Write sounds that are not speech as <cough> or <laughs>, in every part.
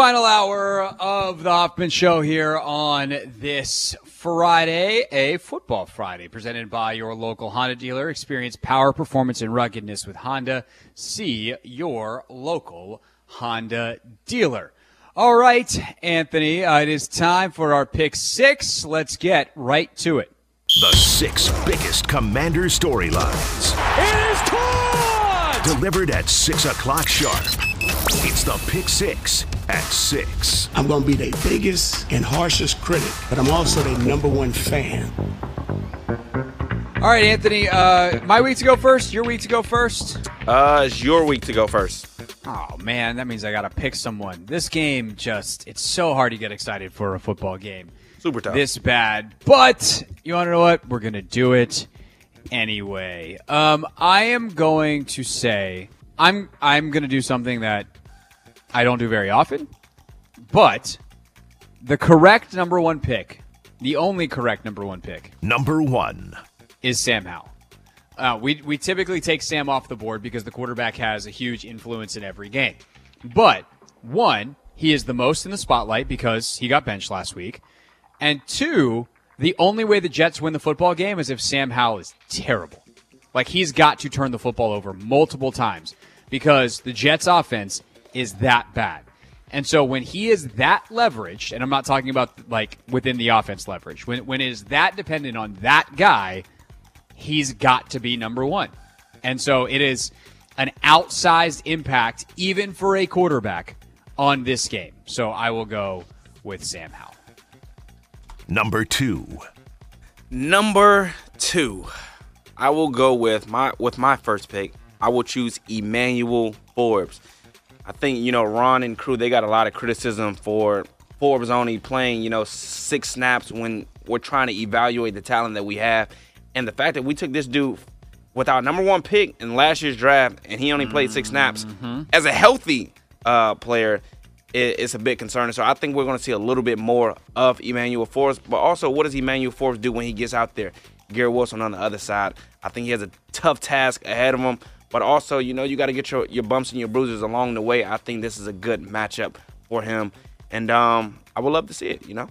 final hour of the Hoffman Show here on this Friday, a football Friday, presented by your local Honda dealer. Experience power, performance, and ruggedness with Honda. See your local Honda dealer. All right, Anthony, uh, it is time for our pick six. Let's get right to it. The six biggest commander storylines. It is caught! Delivered at 6 o'clock sharp. It's the Pick Six at 6. I'm going to be their biggest and harshest critic, but I'm also their number one fan. All right, Anthony, uh, my week to go first, your week to go first. Uh, it's your week to go first. Oh man, that means I gotta pick someone. This game just—it's so hard to get excited for a football game. Super tough. This bad, but you want to know what? We're gonna do it anyway. Um, I am going to say I'm I'm gonna do something that I don't do very often, but the correct number one pick, the only correct number one pick, Number 1. is Sam Howell. Uh, we, we typically take Sam off the board because the quarterback has a huge influence in every game. But one, he is the most in the spotlight because he got benched last week. And two, the only way the Jets win the football game is if Sam Howell is terrible. Like he's got to turn the football over multiple times because the Jets offense is that bad. And so when he is that leveraged, and I'm not talking about like within the offense leverage, when when it is that dependent on that guy, he's got to be number one. And so it is an outsized impact, even for a quarterback, on this game. So I will go with Sam Howell. Number 2. Number two, I will go with my with my first pick. I will choose Emmanuel Forbes. I think you know Ron and crew they got a lot of criticism for Forbes only playing you know six snaps when we're trying to evaluate the talent that we have, and the fact that we took this dude with our number one pick in last year's draft and he only played six snaps as a healthy uh, player it, it's a bit concerning. So I think we're going to see a little bit more of Emmanuel Forbes. But also, what does Emmanuel Forbes do when he gets out there? Garrett Wilson on the other side. I think he has a tough task ahead of him. But also, you know, you got to get your, your bumps and your bruises along the way. I think this is a good matchup for him. And um, I would love to see it, you know?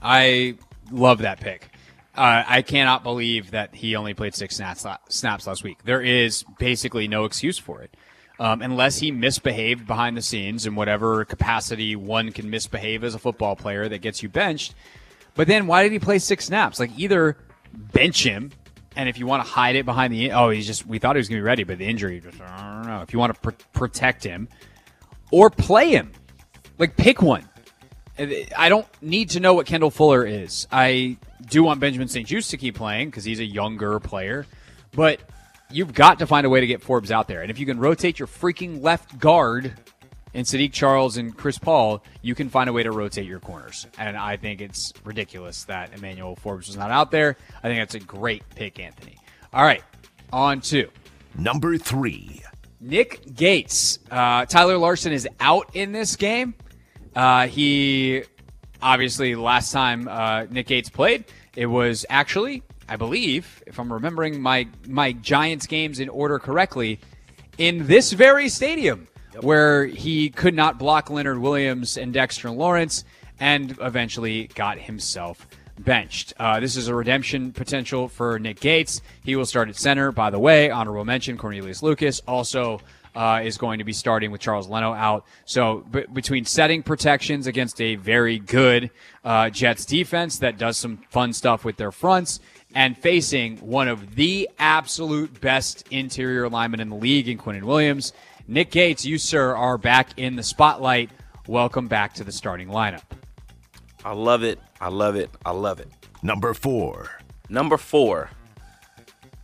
I love that pick. Uh, I cannot believe that he only played six snaps, snaps last week. There is basically no excuse for it. Um, unless he misbehaved behind the scenes in whatever capacity one can misbehave as a football player that gets you benched. But then why did he play six snaps? Like either bench him, and if you want to hide it behind the oh he's just we thought he was going to be ready, but the injury just I don't know. If you want to pr- protect him, or play him, like pick one. I don't need to know what Kendall Fuller is. I do want Benjamin St-Juste to keep playing because he's a younger player, but you've got to find a way to get Forbes out there. And if you can rotate your freaking left guard in Saahdiq Charles and Chris Paul, you can find a way to rotate your corners. And I think it's ridiculous that Emmanuel Forbes was not out there. I think that's a great pick, Anthony. All right, on to Number 3. Nick Gates. Uh, Tyler Larsen is out in this game. Uh, he obviously last time uh, Nick Gates played, it was actually, I believe, if I'm remembering my my Giants games in order correctly, in this very stadium where he could not block Leonard Williams and Dexter Lawrence, and eventually got himself benched. Uh, this is a redemption potential for Nick Gates. He will start at center. By the way, honorable mention Cornelius Lucas also uh, is going to be starting with Charles Leno out. So b- between setting protections against a very good uh, Jets defense that does some fun stuff with their fronts. And facing one of the absolute best interior linemen in the league in Quinnen Williams, Nick Gates, you, sir, are back in the spotlight. Welcome back to the starting lineup. I love it. I love it. I love it. Number 4. Number four.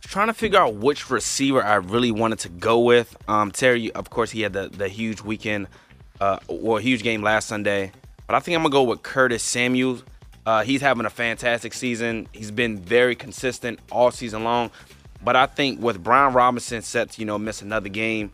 Trying to figure out which receiver I really wanted to go with. Um, Terry, of course, he had the, the huge weekend, uh, well, huge game last Sunday. But I think I'm gonna go with Curtis Samuel. Uh, he's having a fantastic season. He's been very consistent all season long. But I think with Brian Robinson set to, you know, miss another game,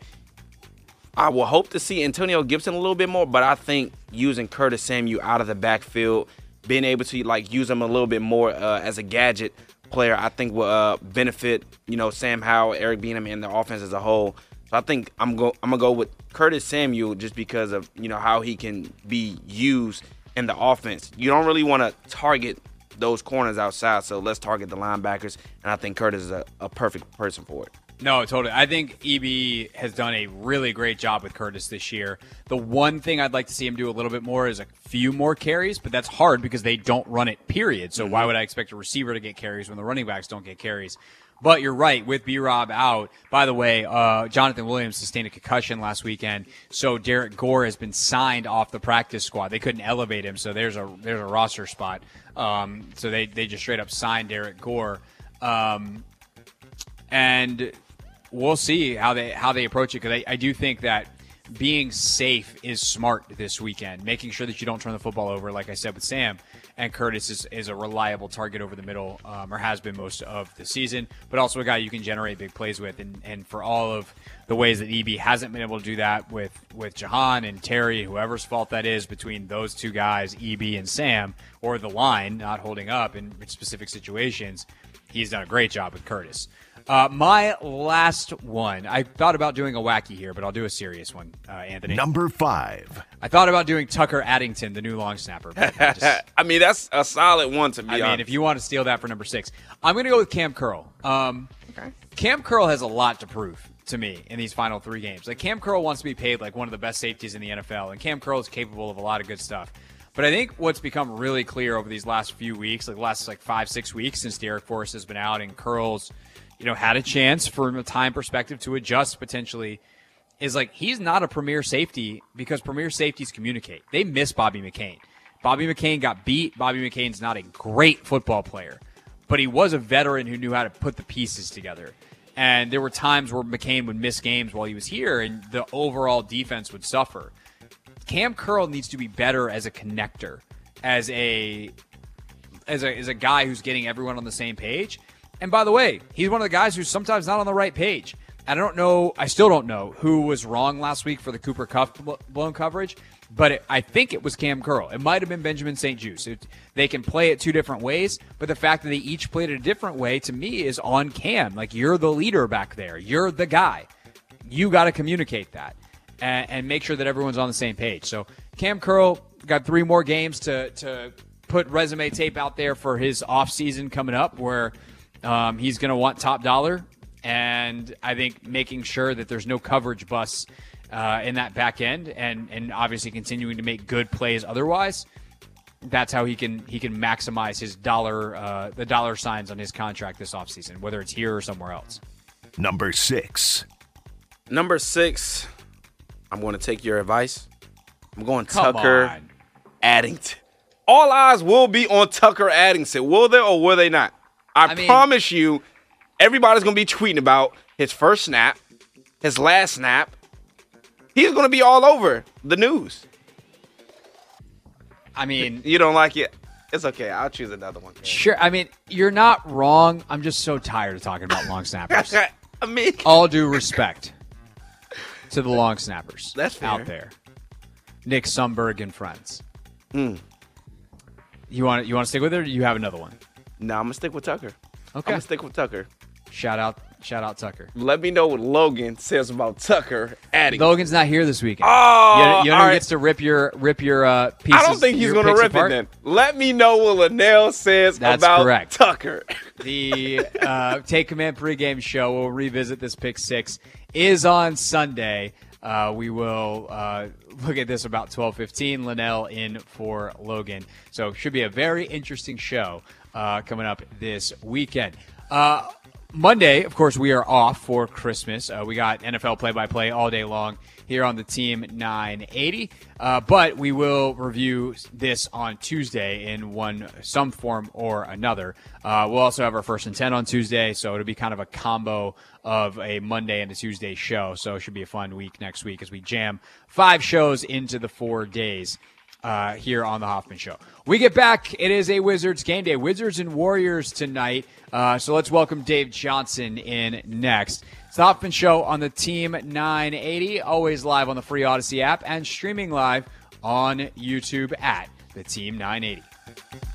I will hope to see Antonio Gibson a little bit more, but I think using Curtis Samuel out of the backfield, being able to like use him a little bit more uh, as a gadget player, I think will uh, benefit you know Sam Howell, Eric Bieniemy, and the offense as a whole. So I think I'm go I'm gonna go with Curtis Samuel just because of you know how he can be used in the offense. You don't really want to target those corners outside, so let's target the linebackers, and I think Curtis is a, a perfect person for it. No, totally. I think EB has done a really great job with Curtis this year. The one thing I'd like to see him do a little bit more is a few more carries, but that's hard because they don't run it, period. So why would I expect a receiver to get carries when the running backs don't get carries? But you're right, with B Rob out. By the way, uh, Jonathan Williams sustained a concussion last weekend, so Derrick Gore has been signed off the practice squad. They couldn't elevate him, so there's a there's a roster spot. Um, so they they just straight up signed Derrick Gore. Um, and we'll see how they how they approach it because I, I do think that being safe is smart this weekend. Making sure that you don't turn the football over, like I said with Sam and Curtis, is, is a reliable target over the middle, um, or has been most of the season. But also a guy you can generate big plays with, and, and for all of the ways that EB hasn't been able to do that with with Jahan and Terry, whoever's fault that is between those two guys, EB and Sam, or the line not holding up in specific situations, he's done a great job with Curtis. Uh, my last one. I thought about doing a wacky here, but I'll do a serious one, uh, Anthony. Number five. I thought about doing Tucker Addington, the new long snapper. But I, just, <laughs> I mean, that's a solid one to me. I mean, if you want to steal that for number six, I'm going to go with Cam Curl. Um, Okay. Cam Curl has a lot to prove to me in these final three games. Like Cam Curl wants to be paid like one of the best safeties in the NFL, and Cam Curl is capable of a lot of good stuff. But I think what's become really clear over these last few weeks, like the last like five, six weeks since Darrick Forrest has been out and Curl's, you know, had a chance from a time perspective to adjust potentially, is like he's not a premier safety because premier safeties communicate. They miss Bobby McCain. Bobby McCain got beat. Bobby McCain's not a great football player, but he was a veteran who knew how to put the pieces together. And there were times where McCain would miss games while he was here, and the overall defense would suffer. Cam Curl needs to be better as a connector, as a as a as a guy who's getting everyone on the same page. And by the way, he's one of the guys who's sometimes not on the right page. And I don't know, I still don't know who was wrong last week for the Cooper bl- blown coverage, but it, I think it was Cam Curl. It might have been Benjamin St-Juste. It, they can play it two different ways, but the fact that they each played it a different way to me is on Cam. Like you're the leader back there. You're the guy. You got to communicate that and, and make sure that everyone's on the same page. So Cam Curl got three more games to to put resume tape out there for his off season coming up, where um, he's going to want top dollar, and I think making sure that there's no coverage busts uh, in that back end, and and obviously continuing to make good plays otherwise. That's how he can he can maximize his dollar uh, the dollar signs on his contract this offseason, whether it's here or somewhere else. Number six. Number six, I'm going to take your advice. I'm going Come Tucker on. Addington. All eyes will be on Tucker Addington. Will they or will they not? I, I mean- promise you, everybody's going to be tweeting about his first snap, his last snap. He's going to be all over the news. I mean, You don't like it? It's okay. I'll choose another one. Sure. I mean, you're not wrong. I'm just so tired of talking about long snappers. <laughs> I mean, All due respect to the long snappers That's fair. out there. Nick Sundberg and friends. Hmm. You want you want to stick with it, or do you have another one? No, I'm gonna stick with Tucker. Okay. I'm gonna stick with Tucker. Shout out, shout out Tucker. Let me know what Logan says about Tucker Addington. Logan's not here this weekend. Oh, you you know right. gets to rip your rip your uh, pieces. I don't think he's going to rip apart? it then. Let me know what Linnell says That's about correct. Tucker. <laughs> The uh, Take Command pregame show. We'll revisit this pick six is on Sunday. Uh, we will uh, look at this about twelve fifteen. Linnell in for Logan, so should be a very interesting show uh, coming up this weekend. Uh, Monday, of course, we are off for Christmas. Uh, we got NFL play-by-play all day long here on the Team 980, uh, but we will review this on Tuesday in one some form or another. Uh, we'll also have our first and ten on Tuesday, so it'll be kind of a combo of a Monday and a Tuesday show. So it should be a fun week next week as we jam five shows into the four days uh, here on the Hoffman Show. We get back. It is a Wizards game day. Wizards and Warriors tonight. Uh, so let's welcome Dave Johnson in next. It's the Hoffman Show on the Team 980, always live on the free Audacy app and streaming live on YouTube at the Team 980.